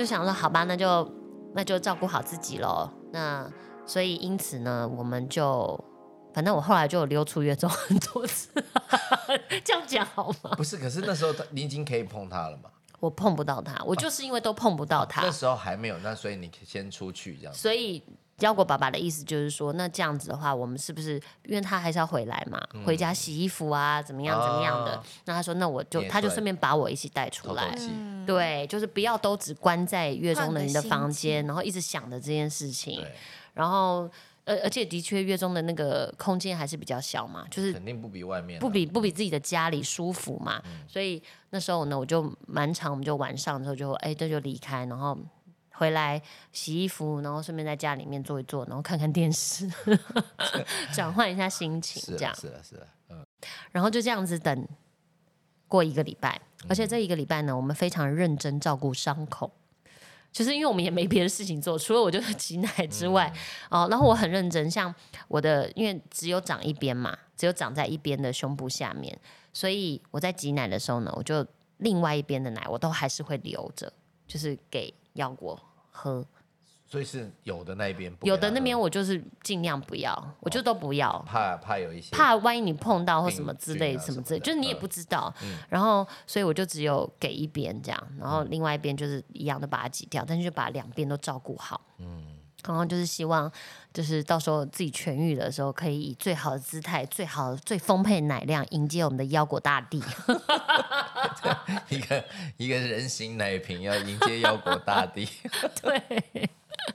就想说，好吧，那就那就照顾好自己喽。那所以因此呢，我们就反正我后来就溜出月中很多次，这样讲好吗？不是，可是那时候他你已经可以碰他了嘛？我碰不到他，我就是因为都碰不到他，那时候还没有，那所以你先出去这样。所以腰果爸爸的意思就是说，那这样子的话，我们是不是因为他还是要回来嘛，回家洗衣服啊，怎么样怎么样的？啊那他说，那我就他就顺便把我一起带出来对，就是不要都只关在月中的你的房间，然后一直想着这件事情。然后，而而且的确月中的那个空间还是比较小嘛，就是肯定不比外面啊，不比不比自己的家里舒服嘛。所以那时候呢，我就蛮长，我们就晚上之后就哎，这就离开，然后。回来洗衣服，然后顺便在家里面坐一坐，然后看看电视，转换一下心情，这样。是啊是啊，嗯，然后就这样子等过一个礼拜，而且这一个礼拜呢，我们非常认真照顾伤口，就是因为我们也没别的事情做，除了我就是 挤奶之外，哦，然后我很认真，像我的，因为只有长一边嘛，只有长在一边的胸部下面，所以我在挤奶的时候呢，我就另外一边的奶我都还是会留着，就是给腰果喝，所以是有的那一边有的那边我就是尽量不要，我就都不要，怕怕有一些怕万一你碰到或什么之类啊什么之类，就是你也嗯不知道。然后，所以我就只有给一边这样，然后另外一边就是一样的把它挤掉，但是就把两边都照顾好。嗯，然后就是希望，就是到时候自己痊愈的时候，可以以最好的姿态、最好的、最丰沛的奶量迎接我们的腰果大地。一个一个人形奶瓶要迎接腰果大帝，对。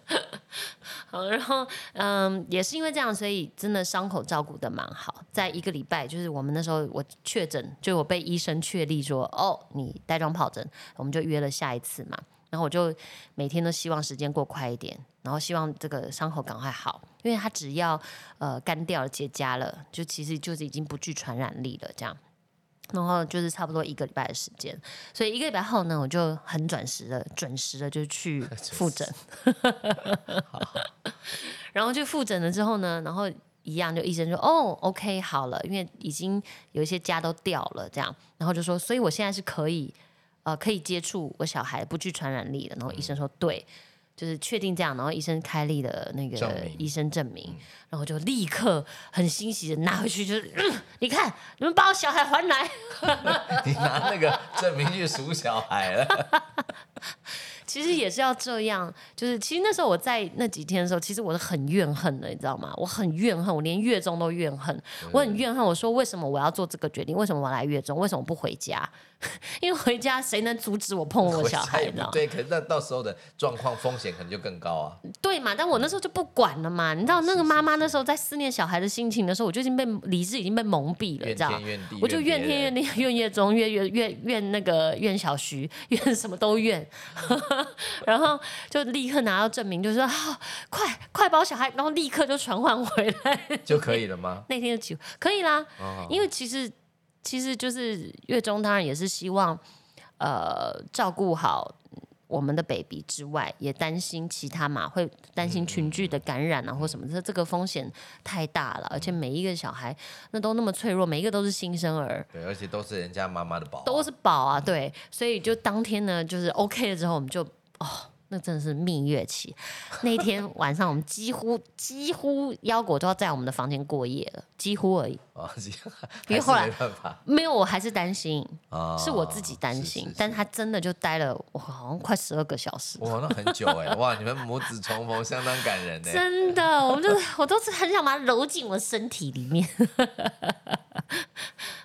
好，然后嗯，也是因为这样，所以真的伤口照顾的蛮好。在一个礼拜，就是我们那时候我确诊，就我被医生确立说，哦，你带状疱疹，我们就约了下一次嘛。然后我就每天都希望时间过快一点，然后希望这个伤口赶快好，因为它只要呃干掉了、结痂了，就其实就是已经不具传染力了，这样。然后就是差不多一个礼拜的时间，所以一个礼拜后呢，我就很准时的、准时的就去 复诊。然后去复诊了之后呢，然后一样就医生说哦，OK 好了，因为已经有一些痂都掉了，这样，然后就说，所以我现在是可以呃可以接触我小孩不具传染力的。然后医生说对。就是确定这样，然后医生开立了那个医生证明，然后就立刻很欣喜的拿回去，就是、嗯你看你们把我小孩还来，你拿那个证明去数小孩了，其实也是要这样，就是其实那时候我在那几天的时候，其实我是很怨恨的，你知道吗？我很怨恨，我连月中都怨恨，我很怨恨。我说为什么我要做这个决定？为什么我来月中？为什么不回家？因为回家谁能阻止我碰我小孩？回家也你知道吗？不对，可是那到时候的状况风险可能就更高啊。对嘛？但我那时候就不管了嘛。你知道那个妈妈那时候在思念小孩的心情的时候，我就已经被理智已经被蒙蔽了，你知道我就怨天怨地 怨月中怨月怨怨那个怨小徐 怨什么都怨，然后就立刻拿到证明，就说啊，快快把我小孩，然后立刻就传唤回来。就可以了吗？那天就起可以啦，哦因为其实其实就是月中当然也是希望呃照顾好。我们的 baby 之外，也担心其他嘛，会担心群聚的感染啊，或什么这，这个风险太大了。而且每一个小孩那都那么脆弱，每一个都是新生儿，对，而且都是人家妈妈的宝啊，都是宝啊，对，所以就当天呢，就是 OK 了之后，我们就哦，那真的是蜜月期。那天晚上，我们几乎几乎腰果都要在我们的房间过夜了，几乎而已。啊，因为后来没有，我还是担心，啊，是我自己担心，但他真的就待了，我，好像快十二个小时。哇，那很久哎，哇，你们母子重逢相当感人呢。真的，我们就是我都是很想把它揉进我身体里面。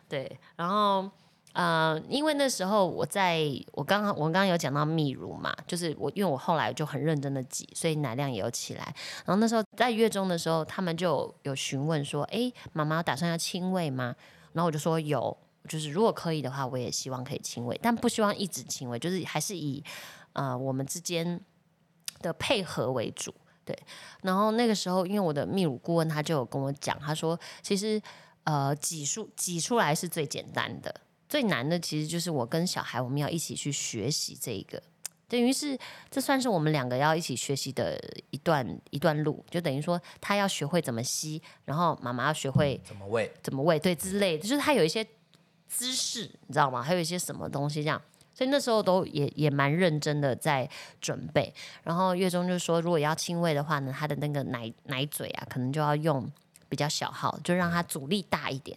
对，然后呃，因为那时候我在我刚刚我刚刚有讲到泌乳嘛，就是我因为我后来就很认真的挤，所以奶量也有起来。然后那时候在月中的时候，他们就有询问说：“哎，妈妈打算要亲喂吗？”然后我就说有，就是如果可以的话，我也希望可以亲喂，但不希望一直亲喂，就是还是以呃我们之间的配合为主。对，然后那个时候，因为我的泌乳顾问他就有跟我讲，他说其实呃挤出挤出来是最简单的，最难的其实就是我跟小孩我们要一起去学习这一个。等于是，这算是我们两个要一起学习的一段一段路，就等于说他要学会怎么吸，然后妈妈要学会怎么喂？怎么喂，对之类的，就是他有一些姿势，你知道吗？还有一些什么东西这样，所以那时候都也也蛮认真的在准备。然后月中就说，如果要亲喂的话呢，他的那个奶奶嘴啊，可能就要用比较小号，就让他阻力大一点。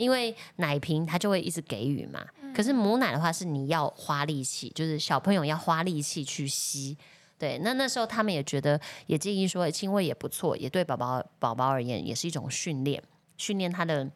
因为奶瓶它就会一直给予嘛，可是母奶的话是你要花力气，就是小朋友要花力气去吸。对，那那时候他们也觉得，也建议说亲喂也不错，也对宝宝宝宝而言也是一种训练，训练他的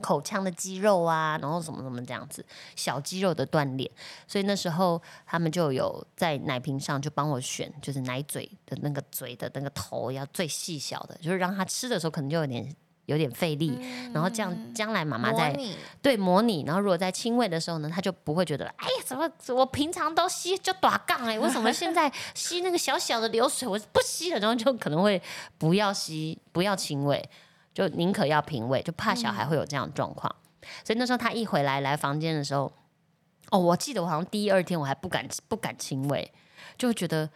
口腔的肌肉啊，然后什么什么这样子小肌肉的锻炼。所以那时候他们就有在奶瓶上就帮我选，就是奶嘴的那个嘴的那个头要最细小的，就是让他吃的时候可能就有点。有点费力，然后这样将来妈妈在对模拟，然后如果在亲喂的时候呢，他就不会觉得哎呀，怎么我平常都吸就短杠哎，为什么现在 吸那个小小的流水我不吸了，然后就可能会不要吸，不要亲喂，就宁可要平喂，就怕小孩会有这样的状况。所以那时候他一回来来房间的时候，哦，我记得我好像第一二天我还不敢不敢亲喂，就觉得。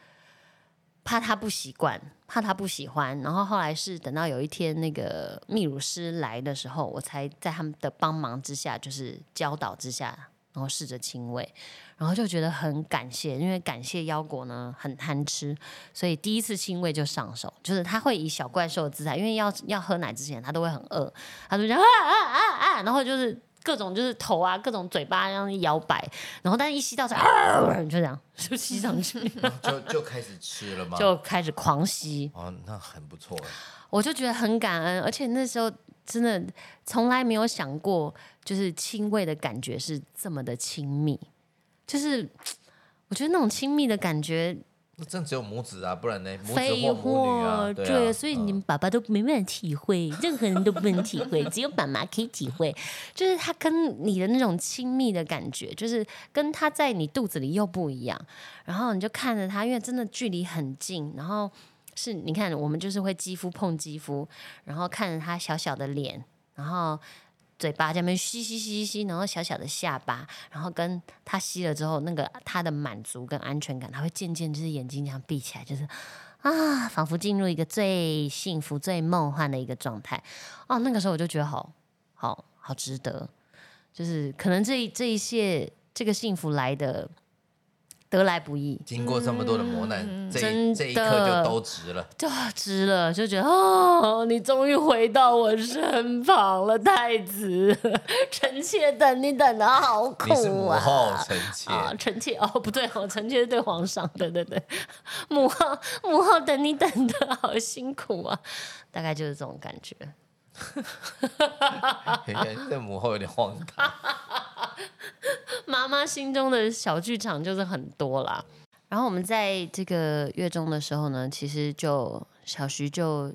怕他不习惯，怕他不喜欢，然后后来是等到有一天那个泌乳师来的时候，我才在他们的帮忙之下，就是教导之下，然后试着亲喂，然后就觉得很感谢，因为感谢腰果呢很贪吃，所以第一次亲喂就上手，就是他会以小怪兽的姿态，因为要要喝奶之前他都会很饿，他就讲啊啊啊啊，然后就是。各种就是头啊，各种嘴巴这样摇摆，然后但是一吸到就就这样就吸上去，就就开始吃了吗？就开始狂吸哦，那很不错我就觉得很感恩，而且那时候真的从来没有想过，就是亲喂的感觉是这么的亲密，就是我觉得那种亲密的感觉。真只有母子啊，不然呢？母子或母女啊，对，所以你们爸爸都没办法体会，任何人都不能体会，只有爸妈可以体会。就是他跟你的那种亲密的感觉，就是跟他在你肚子里又不一样。然后你就看着他，因为真的距离很近，然后是你看我们就是会肌肤碰肌肤，然后看着他小小的脸，然后。嘴巴下面吸吸吸吸，然后小小的下巴，然后跟他吸了之后，那个他的满足跟安全感，他会渐渐就是眼睛这样闭起来，就是啊，仿佛进入一个最幸福、最梦幻的一个状态。哦，那个时候我就觉得好好好值得，就是可能这这一些这个幸福来的。得来不易，经过这么多的磨难，这这一刻就都值了，就值了，就觉得哦，你终于回到我身旁了，太子，臣妾等你等的好苦啊！你是母后，臣妾。啊，臣妾哦，不对，我臣妾是对皇上，对对对，母后母后等你等的好辛苦啊，大概就是这种感觉。这母后有点荒唐。妈妈心中的小剧场就是很多啦。然后我们在这个月中的时候呢，其实就小徐就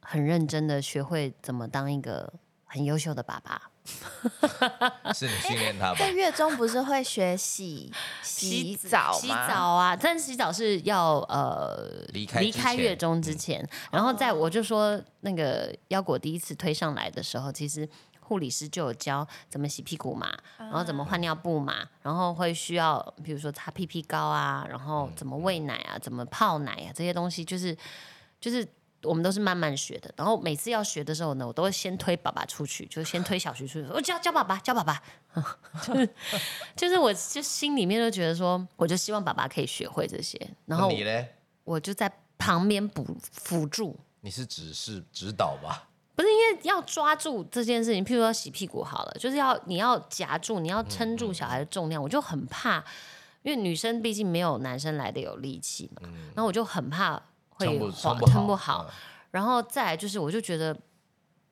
很认真的学会怎么当一个很优秀的爸爸。是你训练他吧？在月中不是会学洗洗澡洗澡啊，但洗澡是要呃离开离开月中之前。然后在我就说那个腰果第一次推上来的时候，其实。护理师就有教怎么洗屁股嘛，然后怎么换尿布嘛，然后会需要比如说擦屁屁膏啊，然后怎么喂奶啊，怎么泡奶啊，这些东西就是就是我们都是慢慢学的。然后每次要学的时候呢，我都会先推爸爸出去，就先推小徐出去，我教教爸爸，教爸爸，就 是就是我就心里面就觉得说，我就希望爸爸可以学会这些。然后你呢？我就在旁边补辅助。你是指示指导吧？不是因为要抓住这件事情，譬如说洗屁股好了，就是要你要夹住，你要撑住小孩的重量，我就很怕，因为女生毕竟没有男生来的有力气嘛，然后我就很怕会撑不好，然后再来就是，我就觉得，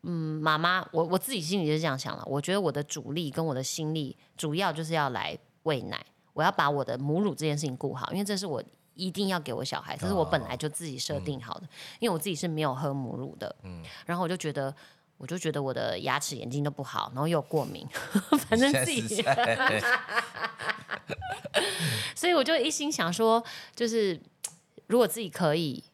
嗯，妈妈，我我自己心里是这样想了，我觉得我的主力跟我的心力主要就是要来喂奶，我要把我的母乳这件事情顾好，因为这是我。一定要给我小孩，这是我本来就自己设定好的，因为我自己是没有喝母乳的，嗯，然后我就觉得，我就觉得我的牙齿、眼睛都不好，然后又过敏，反正自己，所以我就一心想说，就是如果自己可以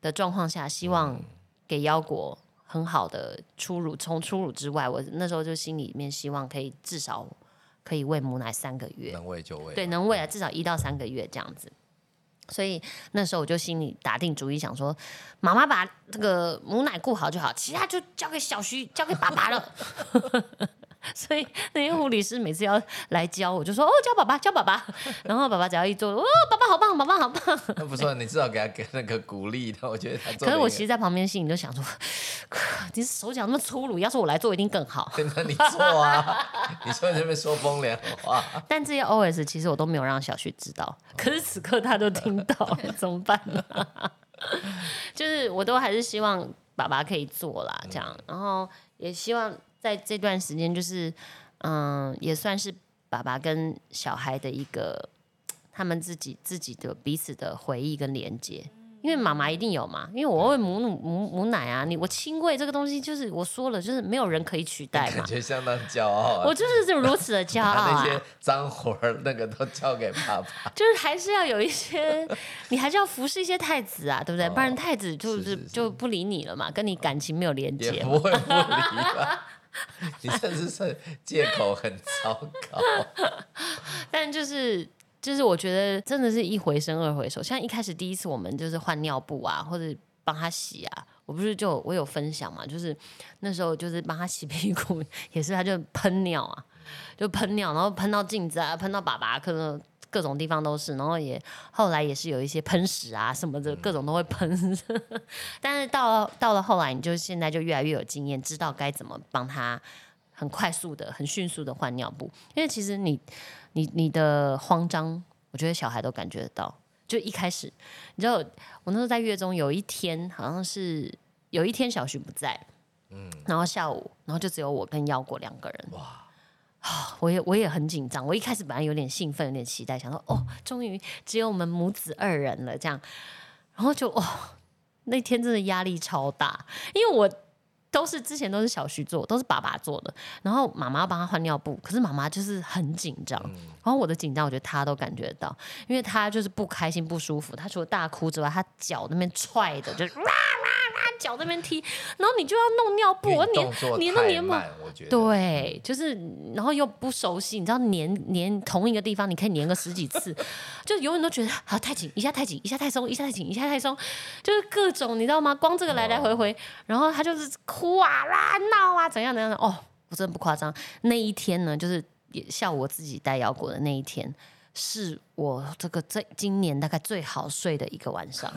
的状况下，希望给腰果很好的初乳，从初乳之外，我那时候就心里面希望可以至少可以喂母奶三个月，能喂就喂，对，能喂啊，至少一到三个月这样子。所以那时候我就心里打定主意，想说，妈妈把这个母奶顾好就好，其他就交给小徐，交给爸爸了。所以那些护理师每次要来教，我就说哦，教爸爸，教爸爸。然后爸爸只要一做，哦，爸爸好棒，爸爸好棒。那不错，你至少给他给那个鼓励的，我觉得他。可是我其实，在旁边心里就想说，你手脚那么粗鲁，要是我来做一定更好。那你做啊，你说你这边说风凉话，但这些 OS 其实我都没有让小旭知道，可是此刻他都听到，怎么办呢？就是我都还是希望爸爸可以做啦，这样，然后也希望在这段时间，就是嗯，也算是爸爸跟小孩的一个他们自己自己的彼此的回忆跟连接。因为妈妈一定有嘛，因为我会母乳母母奶啊，你我亲喂这个东西，就是我说了，就是没有人可以取代嘛感，觉相当骄傲啊。我就是如此的骄傲 把那啊。些脏活儿那个都交给爸爸，就是还是要有一些，你还是要服侍一些太子啊，对不对？哦不然太子就是就不理你了嘛，跟你感情没有连也接。不会不理吧？你甚至是借口很糟糕。但就是就是我觉得真的是一回生二回熟，像一开始第一次我们就是换尿布啊，或者帮他洗啊，我不是就我有分享嘛，就是那时候就是帮他洗屁股，也是他就喷尿啊，就喷尿，然后喷到镜子啊，喷到粑粑，可能各种地方都是，然后也后来也是有一些喷屎啊什么的，各种都会喷。但是到了到了后来，你就现在就越来越有经验，知道该怎么帮他很快速的、很迅速的换尿布，因为其实你你你的慌张，我觉得小孩都感觉得到。就一开始，你知道，我那时候在月中有一天，好像是有一天小徐不在，嗯，然后下午，然后就只有我跟腰果两个人，哇，我也我也很紧张。我一开始本来有点兴奋，有点期待，想说哦，终于只有我们母子二人了，这样，然后就哦，那天真的压力超大，因为我都是之前都是小徐做，都是爸爸做的，然后妈妈帮他换尿布，可是妈妈就是很紧张，然后我的紧张，我觉得他都感觉到，因为他就是不开心不舒服，他除了大哭之外，他脚那边踹的，就是 脚那边踢，然后你就要弄尿布，我粘粘都太粘不慢，我觉得。对，就是然后又不熟悉，你知道粘粘同一个地方，你可以粘个十几次，就永远都觉得啊太紧，一下太紧，一下太松，一下太紧，一下太松，就是各种你知道吗？光这个来来回回，然后他就是哭啊啦闹啊怎样怎样的哦，我真的不夸张。那一天呢，就是也下午我自己带腰果的那一天。是我这个这今年大概最好睡的一个晚上，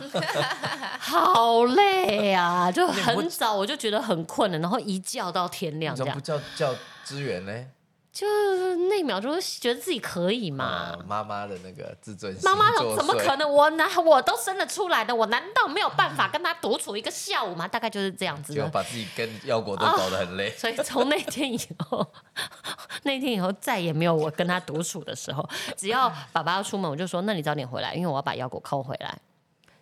好累啊！就很早我就觉得很困了，然后一觉到天亮这样你怎么不。叫叫支援呢？就是那一秒钟觉得自己可以嘛啊，。妈妈的那个自尊心妈妈怎么可能？我难我都生得出来的，我难道没有办法跟他独处一个下午吗？大概就是这样子的。就把自己跟腰果都搞得很累。所以从那天以后，那天以后再也没有我跟他独处的时候。只要爸爸要出门，我就说：“那你早点回来，因为我要把腰果扣回来。”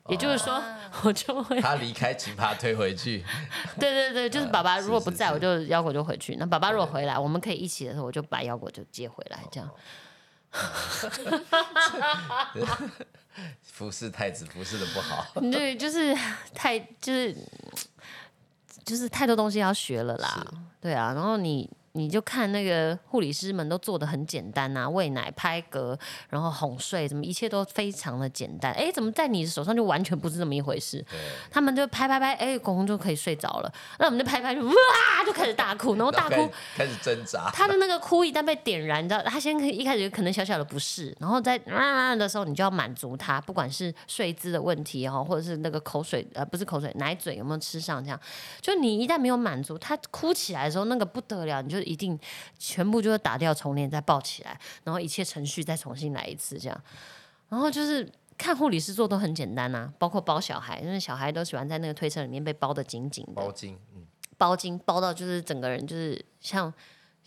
也就是说，我就会他离开，请把他推回去。对对对，就是爸爸如果不在，我就腰果就回去。那爸爸如果回来，我们可以一起的时候，我就把腰果就接回来，这样。服侍太子服侍的不好，对，就是太就是就是太多东西要学了啦，对啊，然后你你就看那个护理师们都做的很简单啊，喂奶、拍嗝，然后哄睡，怎么一切都非常的简单。哎，怎么在你手上就完全不是这么一回事？他们就拍拍拍，哎，公公就可以睡着了，那我们就拍拍，就哇就开始大哭，然后大哭后开始。开始挣扎。他的那个哭一旦被点燃，你知道，他先一开始可能小小的不适，然后在啊的时候，你就要满足他，不管是睡姿的问题哈，或者是那个口水呃不是口水奶嘴有没有吃上，这样，就你一旦没有满足他哭起来的时候，那个不得了，你就一定全部就是打掉重连再抱起来，然后一切程序再重新来一次这样，然后就是。看护理师做都很简单呐、包括包小孩，因为小孩都喜欢在那个推车里面被包的紧紧的，包巾，嗯，包巾包到就是整个人就是像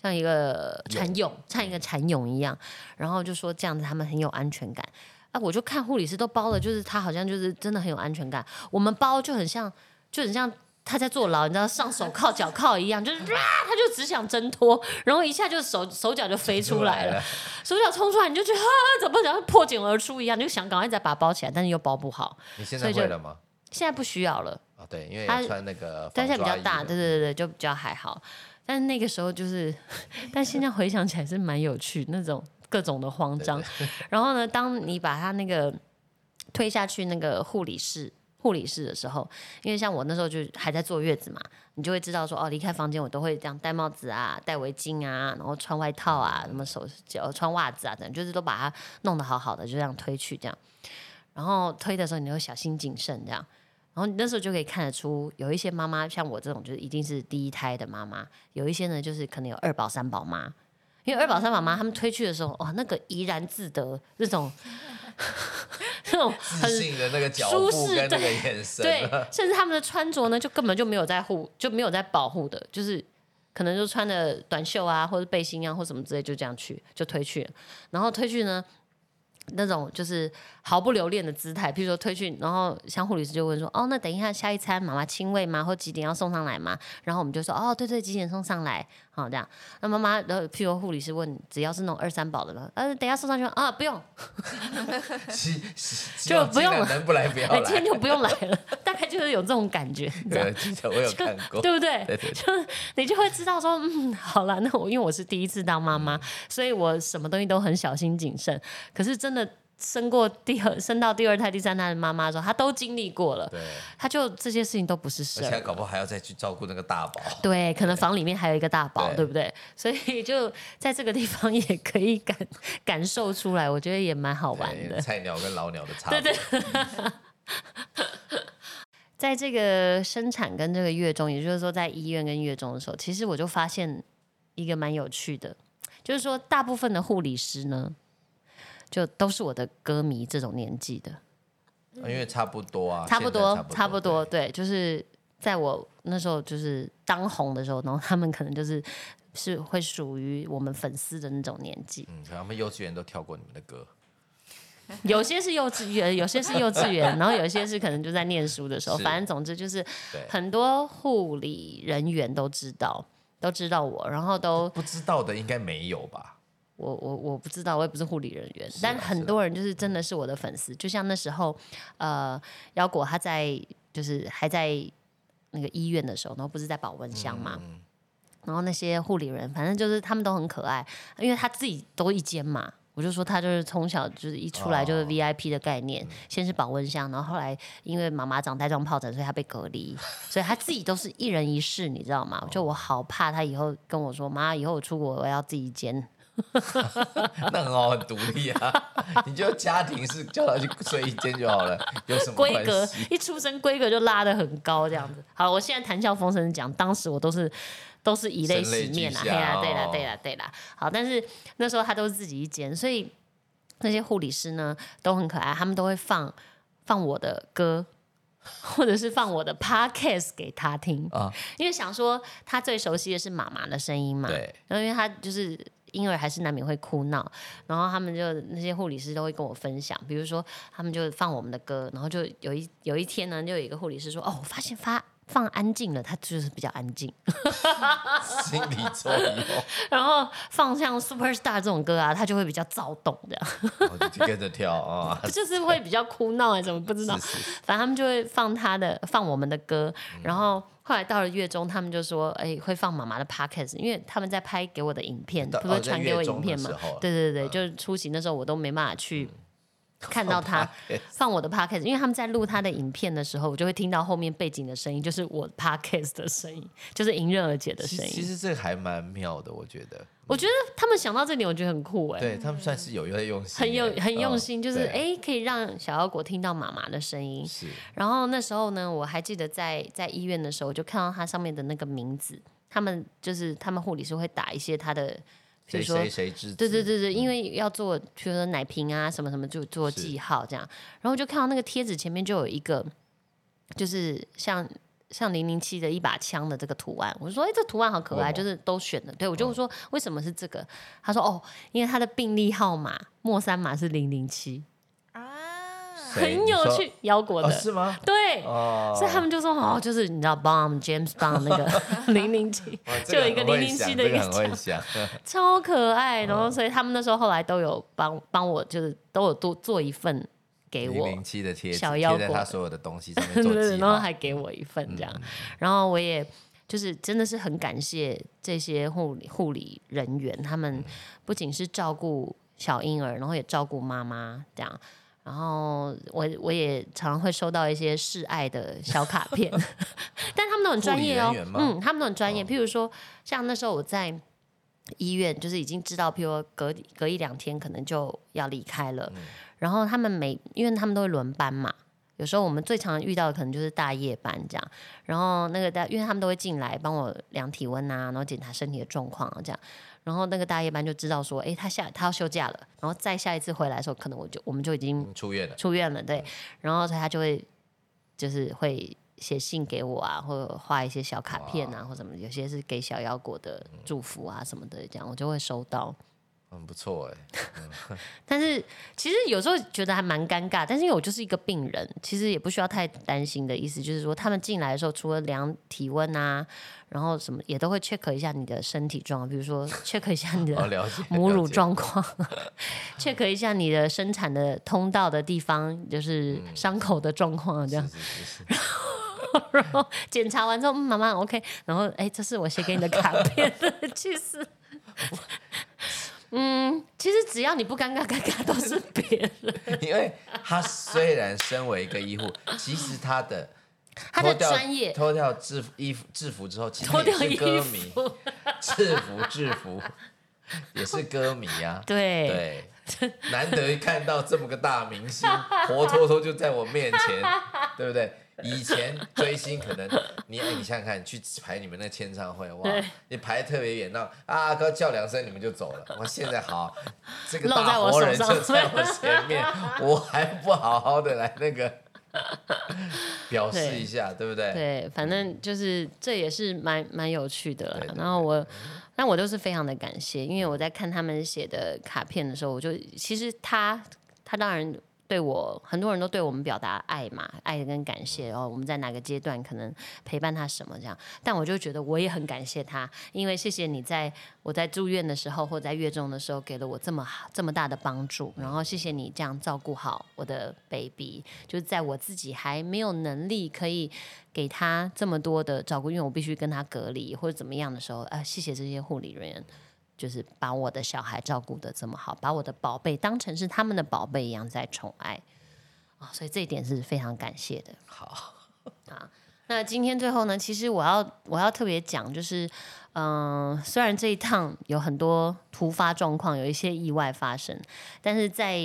像一个蚕蛹，像一个蚕蛹一样，然后就说这样子他们很有安全感。啊，我就看护理师都包了，就是他好像就是真的很有安全感。我们包就很像，就很像他在坐牢，你知道上手铐脚铐一样，就是 啊，他就只想挣脱，然后一下就手手脚就飞出来了，手脚冲出来，你就觉得啊，怎么像破茧而出一样，你就想赶快再把它包起来，但是又包不好。你现在会了吗？现在不需要了。哦，对，因为他穿那个但防现在比较大，对对对对，就比较还好。但是那个时候就是，但现在回想起来是蛮有趣，那种各种的慌张。然后呢，当你把他那个推下去那个护理室护理室的时候，因为像我那时候就还在坐月子嘛，你就会知道说哦，离开房间我都会这样戴帽子啊、戴围巾啊，然后穿外套啊、什么手脚穿袜子啊等，就是都把它弄得好好的，就这样推去这样。然后推的时候你会小心谨慎这样。然后你那时候就可以看得出，有一些妈妈像我这种，就是一定是第一胎的妈妈；有一些呢，就是可能有二宝、三宝妈。因为二宝、三宝妈他们推去的时候，哇，那个怡然自得，那种那种很自信的那个脚舒跟那个对眼神，对，甚至他们的穿着呢，就根本就没有在护，就没有在保护的，就是可能就穿的短袖啊，或者背心啊，或什么之类，就这样去就推去了，然后推去呢。那种就是毫不留恋的姿态，譬如说推去，然后像护理师就问说：“哦，那等一下下一餐妈妈亲喂吗？或几点要送上来吗？”然后我们就说：“哦，对对，几点送上来？”好这样。那妈妈，然后譬如护理师问，只要是那种二三宝的了，呃，等一下送上去吗啊，不用，就不用了能不来不要哎，今天。就不用来了，大概就是有这种感觉，对，我有 看过，对不对？对对就你就会知道说，嗯，好了，那我因为我是第一次当妈嗯妈，所以我什么东西都很小心谨慎。可是真的生过第二、生到第二胎、第三胎的妈妈的时候，她都经历过了，对，她就这些事情都不是事儿。而且搞不好还要再去照顾那个大宝。对，可能房里面还有一个大宝，对对不对？所以就在这个地方也可以感感受出来，我觉得也蛮好玩的。菜鸟跟老鸟的差对别。对。在这个生产跟这个月中，也就是说在医院跟月中的时候，其实我就发现一个蛮有趣的，就是说大部分的护理师呢，就都是我的歌迷这种年纪的，因为差不多啊，差不多，差不多，对。对，就是在我那时候就是当红的时候，然后他们可能就是是会属于我们粉丝的那种年纪，嗯，他们幼稚园都跳过你们的歌，有些是幼稚园，有些是幼稚园，然后有些是可能就在念书的时候，反正总之就是很多护理人员都知道，都知道我，然后都不知道的应该没有吧？我我我不知道，我也不是护理人员，啊但很多人就是真的是我的粉丝，就像那时候，呃，腰果他在就是还在那个医院的时候，然后不是在保温箱嘛，嗯然后那些护理人，反正就是他们都很可爱，因为他自己都一间嘛。我就说他就是从小就是一出来就是哦 VIP 的概念，先是保温箱，然后后来因为妈妈长带状疱疹，所以他被隔离，所以他自己都是一人一室，你知道吗？就我好怕他以后跟我说妈，以后我出国我要自己一间，那很好，很独立啊。你就家庭是叫他去睡一间就好了，有什么规格？一出生规格就拉得很高，这样子。好，我现在谈笑风生讲，当时我都是都是以泪洗面啦，声泪俱下嘿啦，对啦，哦对啦，对啦。好，但是那时候他都是自己一间，所以那些护理师呢都很可爱，他们都会放放我的歌。或者是放我的 podcast 给他听啊因为想说他最熟悉的是妈妈的声音嘛，对，然后因为他就是婴儿还是难免会哭闹，然后他们就那些护理师都会跟我分享，比如说他们就放我们的歌，然后就有一有一天呢，就有一个护理师说：“哦，我发现发放安静了，他就是比较安静。心理作用，然后放像 Superstar 这种歌啊，他就会比较躁动，这样我就跟着跳 啊。就是会比较哭闹还是什么不知道。是是反正他们就会放他的放我们的歌，嗯然后后来到了月中，他们就说：“哎，会放妈妈的 podcast，因为他们在拍给我的影片，到不是传给我影片嘛。对对对，就是出行的时候我都没办法去 看到他放我的 podcast，因为他们在录他的影片的时候，我就会听到后面背景的声音，就是我 podcast 的声音，就是迎刃而解的声音。其实这个还蛮妙的，我觉得。我觉得他们想到这点，我觉得很酷哎、对他们算是有在用心很有，很用嗯心，就是对哎、可以让小妖果听到妈妈的声音。是然后那时候呢，我还记得在在医院的时候，我就看到他上面的那个名字，他们就是他们护理师会打一些他的，比谁如说谁对对对对，因为要做，比如说奶瓶啊什么什么，就做记号这样。然后就看到那个贴纸前面就有一个，就是像像零零七的一把枪的这个图案。我说，哎，这图案好可爱，哦就是都选的。对我就说，为什么是这个？他说，哦，因为他的病历号码末三码是零零七，很有趣，腰果哦的。是吗？对，哦，所以他们就说哦，就是你知道 Bomb James Bond 那个 零零七，就有一个很会007想的一个 超可爱。然嗯后所以他们那时候后来都有帮帮我，就是都有多做一份给我，零零七的贴纸小腰果贴在他所有的东西上面 然后还给我一份这样。然后我也就是真的是很感谢这些护理护理人员，他们不仅是照顾小婴儿，然后也照顾妈妈这样。然后我我也常常会收到一些示爱的小卡片，但他们都很专业哦嗯，他们都很专业。哦譬如说，像那时候我在医院，就是已经知道，譬如说隔隔一两天可能就要离开了，嗯然后他们每因为他们都会轮班嘛。有时候我们最常遇到的可能就是大夜班这样，然后那个大，因为他们都会进来帮我量体温啊，然后检查身体的状况啊这样，然后那个大夜班就知道说，哎，他下他要休假了，然后再下一次回来的时候，可能我就我们就已经嗯出院了，出院了，对，然后他就会就是会写信给我啊，或者画一些小卡片啊，或什么，有些是给小妖果的祝福啊什么的，这样我就会收到。很不错哎。但是其实有时候觉得还蛮尴尬，但是因为我就是一个病人，其实也不需要太担心的意思，就是说他们进来的时候，除了量体温啊，然后什么也都会 check 一下你的身体状况，比如说 check 一下你的。母乳状况，check 一下你的生产的通道的地方，就是伤口的状况，这样。是是是，然后检查完之后，嗯，妈妈 OK，然后哎，这是我写给你的卡片，其实。嗯，其实只要你不尴尬，尴尬都是别人。因为他虽然身为一个医护，其实他的他的脱掉专业。脱掉制服衣服制服之后，其实也是歌迷，服，制服制服。也是歌迷啊、对，对，难得看到这么个大明星，活脱脱就在我面前，对不对？以前追星可能你哎，你想想看，去排你们那签唱会，哇，你排特别远，那啊哥叫两声你们就走了。我现在好，这个大活人我手上就在我前面，我还不好好的来那个 表示一下，对不对？对，反正就是这也是蛮蛮有趣的了对。对然后我，那我都是非常的感谢，因为我在看他们写的卡片的时候，我就其实他他当然对我很多人都对我们表达爱嘛，爱跟感谢，然后我们在哪个阶段可能陪伴他什么这样，但我就觉得我也很感谢他，因为谢谢你在我在住院的时候或在月中的时候给了我这么这么大的帮助，然后谢谢你这样照顾好我的 baby，就是在我自己还没有能力可以给他这么多的照顾，因为我必须跟他隔离或者怎么样的时候，啊，谢谢这些护理人员。就是把我的小孩照顾的这么好，把我的宝贝当成是他们的宝贝一样在宠爱啊、所以这一点是非常感谢的。好啊，那今天最后呢，其实我要我要特别讲，就是嗯、虽然这一趟有很多突发状况，有一些意外发生，但是在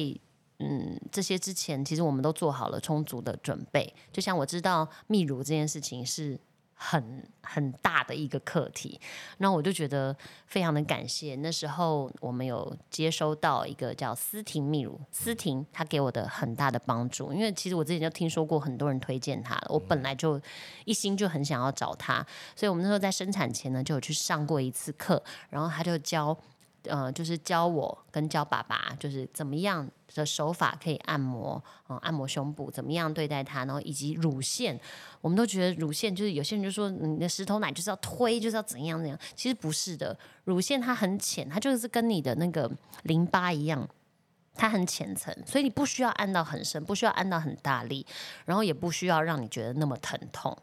嗯这些之前，其实我们都做好了充足的准备。就像我知道泌乳这件事情是很很大的一个课题，那我就觉得非常的感谢。那时候我们有接收到一个叫思婷秘鲁，思婷她给我的很大的帮助，因为其实我之前就听说过很多人推荐她了，我本来就一心就很想要找她，所以我们那时候在生产前呢就有去上过一次课，然后他就教。呃，就是教我跟教爸爸，就是怎么样的手法可以按摩，嗯、按摩胸部，怎么样对待它，然后以及乳腺，我们都觉得乳腺就是有些人就说你的石头奶就是要推，就是要怎样怎样，其实不是的，乳腺它很浅，它就是跟你的那个淋巴一样。它很浅层，所以你不需要按到很深，不需要按到很大力，然后也不需要让你觉得那么疼痛。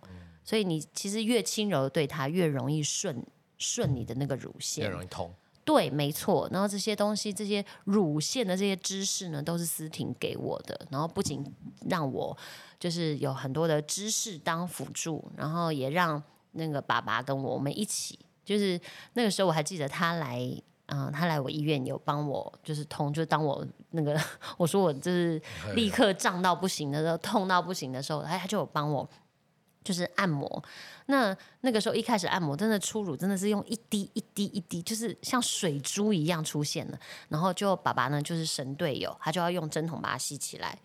所以你其实越轻柔的对它，越容易顺顺你的那个乳越腺。容易痛。对，没错。然后这些东西，这些乳腺的这些知识呢，都是思婷给我的。然后不仅让我就是有很多的知识当辅助，然后也让那个爸爸跟我我们一起，就是那个时候我还记得他来。嗯，他来我医院有帮我，就是通，就当我那个 我说我就是立刻胀到不行的时候，痛到不行的时候，他他就有帮我就是按摩。那那个时候一开始按摩，真的初乳真的是用一滴一滴一滴，就是像水珠一样出现了。然后就爸爸呢就是神队友，他就要用针筒把它吸起来。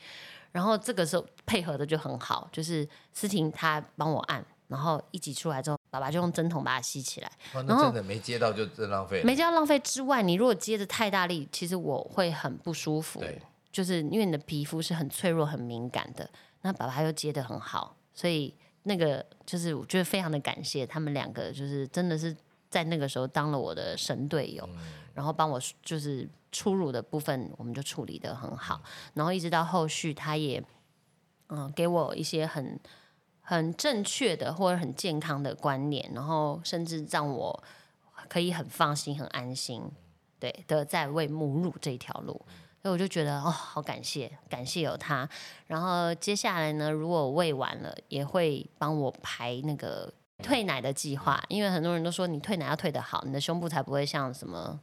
然后这个时候配合的就很好，就是思婷她帮我按，然后一挤出来之后，爸爸就用针筒把它吸起来。那真的没接到就真浪费没接到浪费之外，你如果接的太大力，其实我会很不舒服。对，就是因为你的皮肤是很脆弱、很敏感的。那爸爸又接的很好，所以那个就是我觉得非常的感谢他们两个，就是真的是在那个时候当了我的神队友，然后帮我就是出乳的部分，我们就处理的很好，然后一直到后续他也嗯给我一些很很正确的或者很健康的观念，然后甚至让我可以很放心、很安心，对的，在喂母乳这一条路。所以我就觉得哦，好感谢，感谢有他。然后接下来呢，如果我喂完了，也会帮我排那个退奶的计划，因为很多人都说你退奶要退得好，你的胸部才不会像什么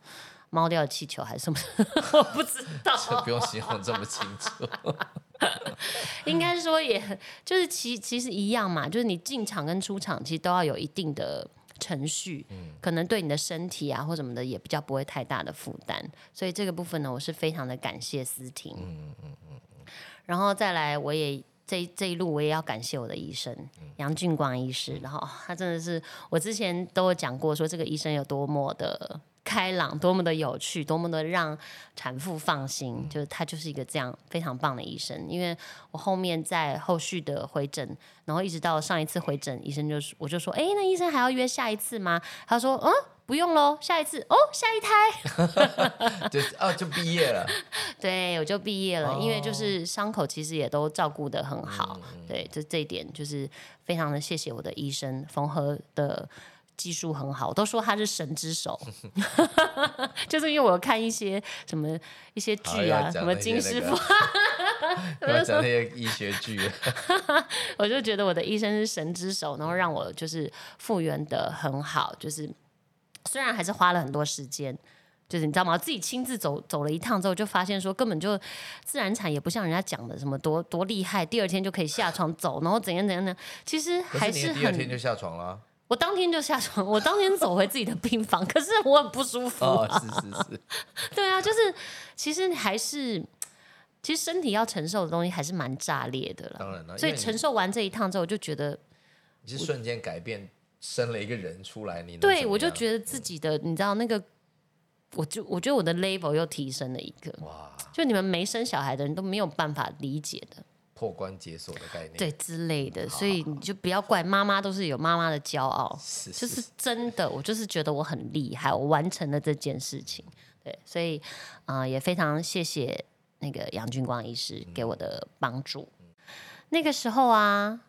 猫掉气球还是什么，我不知道。这不用形容这么清楚。应该说，也就是其其实一样嘛，就是你进场跟出场其实都要有一定的程序，可能对你的身体啊或什么的也比较不会太大的负担。所以这个部分呢，我是非常的感谢思婷。嗯嗯嗯然后再来，我也这这一路我也要感谢我的医生杨俊光医师。然后他真的是我之前都有讲过，说这个医生有多么的。开朗，多么的有趣，多么的让产妇放心，就是他就是一个这样非常棒的医生。因为我后面在后续的回诊，然后一直到上一次回诊，医生就是我就说，哎，那医生还要约下一次吗？他说，嗯，不用喽，下一次哦，下一胎，就哦就毕业了，对，我就毕业了，因为就是伤口其实也都照顾的很好，对，就这一点就是非常的谢谢我的医生缝合的。技术很好，都说他是神之手，就是因为我看一些什么一些剧啊，什么金师傅，我讲那些医学剧，我就觉得我的医生是神之手，然后让我就是复原的很好，就是虽然还是花了很多时间，就是你知道吗？自己亲自走走了一趟之后，就发现说根本就自然产也不像人家讲的什么多多厉害，第二天就可以下床走，然后怎样怎样的，其实还是很第二天就下床了。我当天就下床，我当天走回自己的病房，可是我很不舒服。哦，是是是，对啊，就是其实还是，其实身体要承受的东西还是蛮炸裂的了。当然了，所以承受完这一趟之后，我就觉得你是瞬间改变，生了一个人出来，你对我就觉得自己的，你知道那个，我就我觉得我的 level 又提升了一个。哇！就你们没生小孩的人都没有办法理解的。破关解锁的概念，对之类的，所以你就不要怪妈妈，都是有妈妈的骄傲，就是真的，我就是觉得我很厉害，我完成了这件事情，对，所以啊，也非常谢谢那个杨俊光医师给我的帮助。那个时候啊，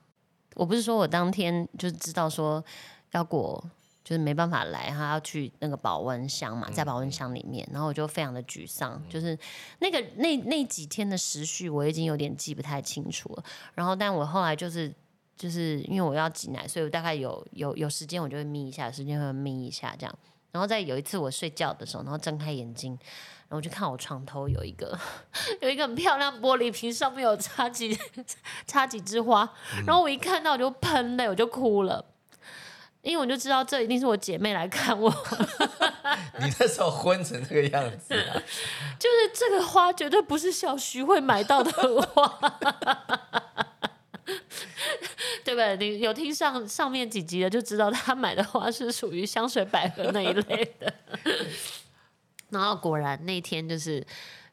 我不是说我当天就知道说要过。就是没办法来，他要去那个保温箱嘛，在保温箱里面，然后我就非常的沮丧。就是那个那那几天的时序，我已经有点记不太清楚了。然后，但我后来就是就是因为我要挤奶，所以我大概有有有时间我就会眯一下，时间会眯一下这样。然后在有一次我睡觉的时候，然后睁开眼睛，然后就看我床头有一个 有一个很漂亮玻璃瓶，上面有插几 插几枝花。然后我一看到我就喷泪，我就哭了。因为我就知道这一定是我姐妹来看我。你那时候昏成这个样子，就是这个花绝对不是小徐会买到的花，对不对？你有听上上面几集的就知道，他买的花是属于香水百合那一类的。然后果然那天就是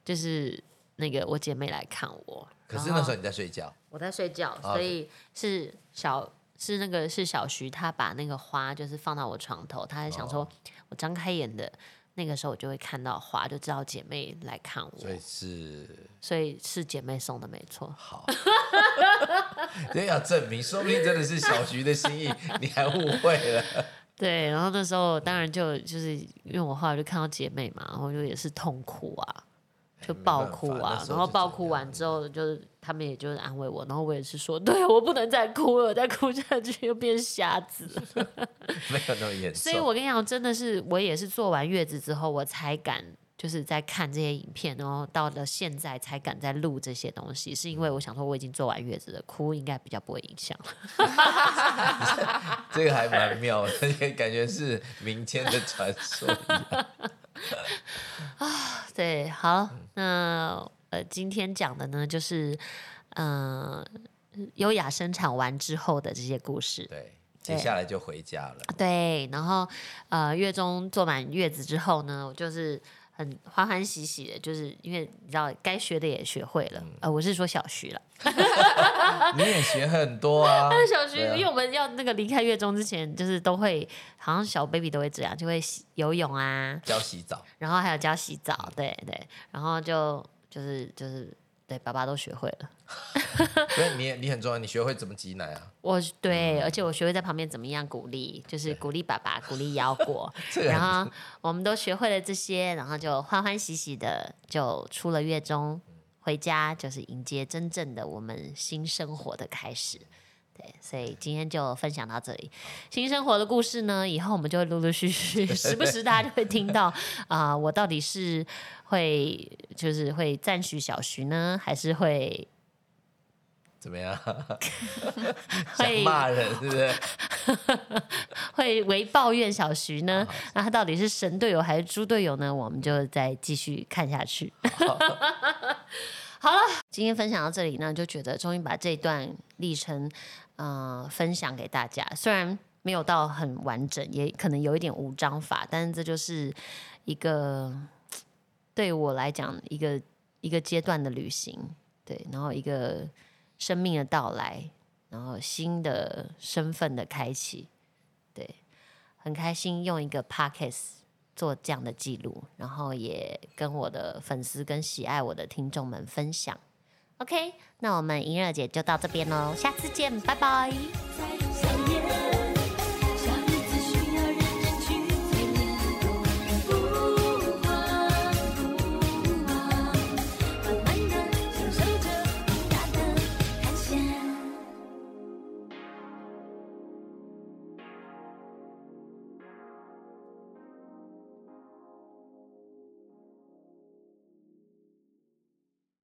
就是那个我姐妹来看我，可是那时候你在睡觉，我在睡觉，所以是小。是那个是小徐，他把那个花就是放到我床头，他在想说，我张开眼的那个时候，我就会看到花，就知道姐妹来看我。所以是，所以是姐妹送的，没错。好，这要证明，说不定真的是小徐的心意，你还误会了。对，然后那时候当然就就是因为我后来就看到姐妹嘛，然后就也是痛苦啊。就爆哭啊，然后爆哭完之后，就是他们也就是安慰我，然后我也是说，对我不能再哭了，再哭下去又变瞎子。没有那么严重。所以我跟你讲，真的是我也是做完月子之后，我才敢就是在看这些影片，然后到了现在才敢在录这些东西，是因为我想说我已经做完月子了，哭应该比较不会影响。这个还蛮妙的，也感觉是民间的传说。啊，对，好，那呃，今天讲的呢，就是嗯，优雅生产完之后的这些故事。对，接下来就回家了。对，然后呃，月中坐满月子之后呢，我就是。很欢欢喜喜的，就是因为你知道该学的也学会了，呃，我是说小徐了，你也学很多啊。小徐，因为我们要那个离开月中之前，就是都会，好像小 baby 都会这样，就会洗游泳啊，教洗澡，然后还有教洗澡，对对，然后就就是就是对，爸爸都学会了。所以你你很重要，你学会怎么挤奶啊？我对，而且我学会在旁边怎么样鼓励，就是鼓励爸爸，鼓励腰果。然后我们都学会了这些，然后就欢欢喜喜的就出了月中，回家就是迎接真正的我们新生活的开始。对，所以今天就分享到这里。新生活的故事呢，以后我们就会陆陆续续，时不时大家就会听到啊、我到底是会就是会赞许小徐呢，还是会怎么样？会想骂人是不是？会为抱怨小徐呢？那他到底是神队友还是猪队友呢？我们就再继续看下去。好了，今天分享到这里呢，就觉得终于把这段历程，呃，分享给大家。虽然没有到很完整，也可能有一点无章法，但是这就是一个对我来讲一个一个阶段的旅行，对，然后一个生命的到来，然后新的身份的开启，对，很开心用一个 podcast 做这样的记录，然后也跟我的粉丝跟喜爱我的听众们分享。OK，那我们银热姐就到这边喽，下次见，拜拜。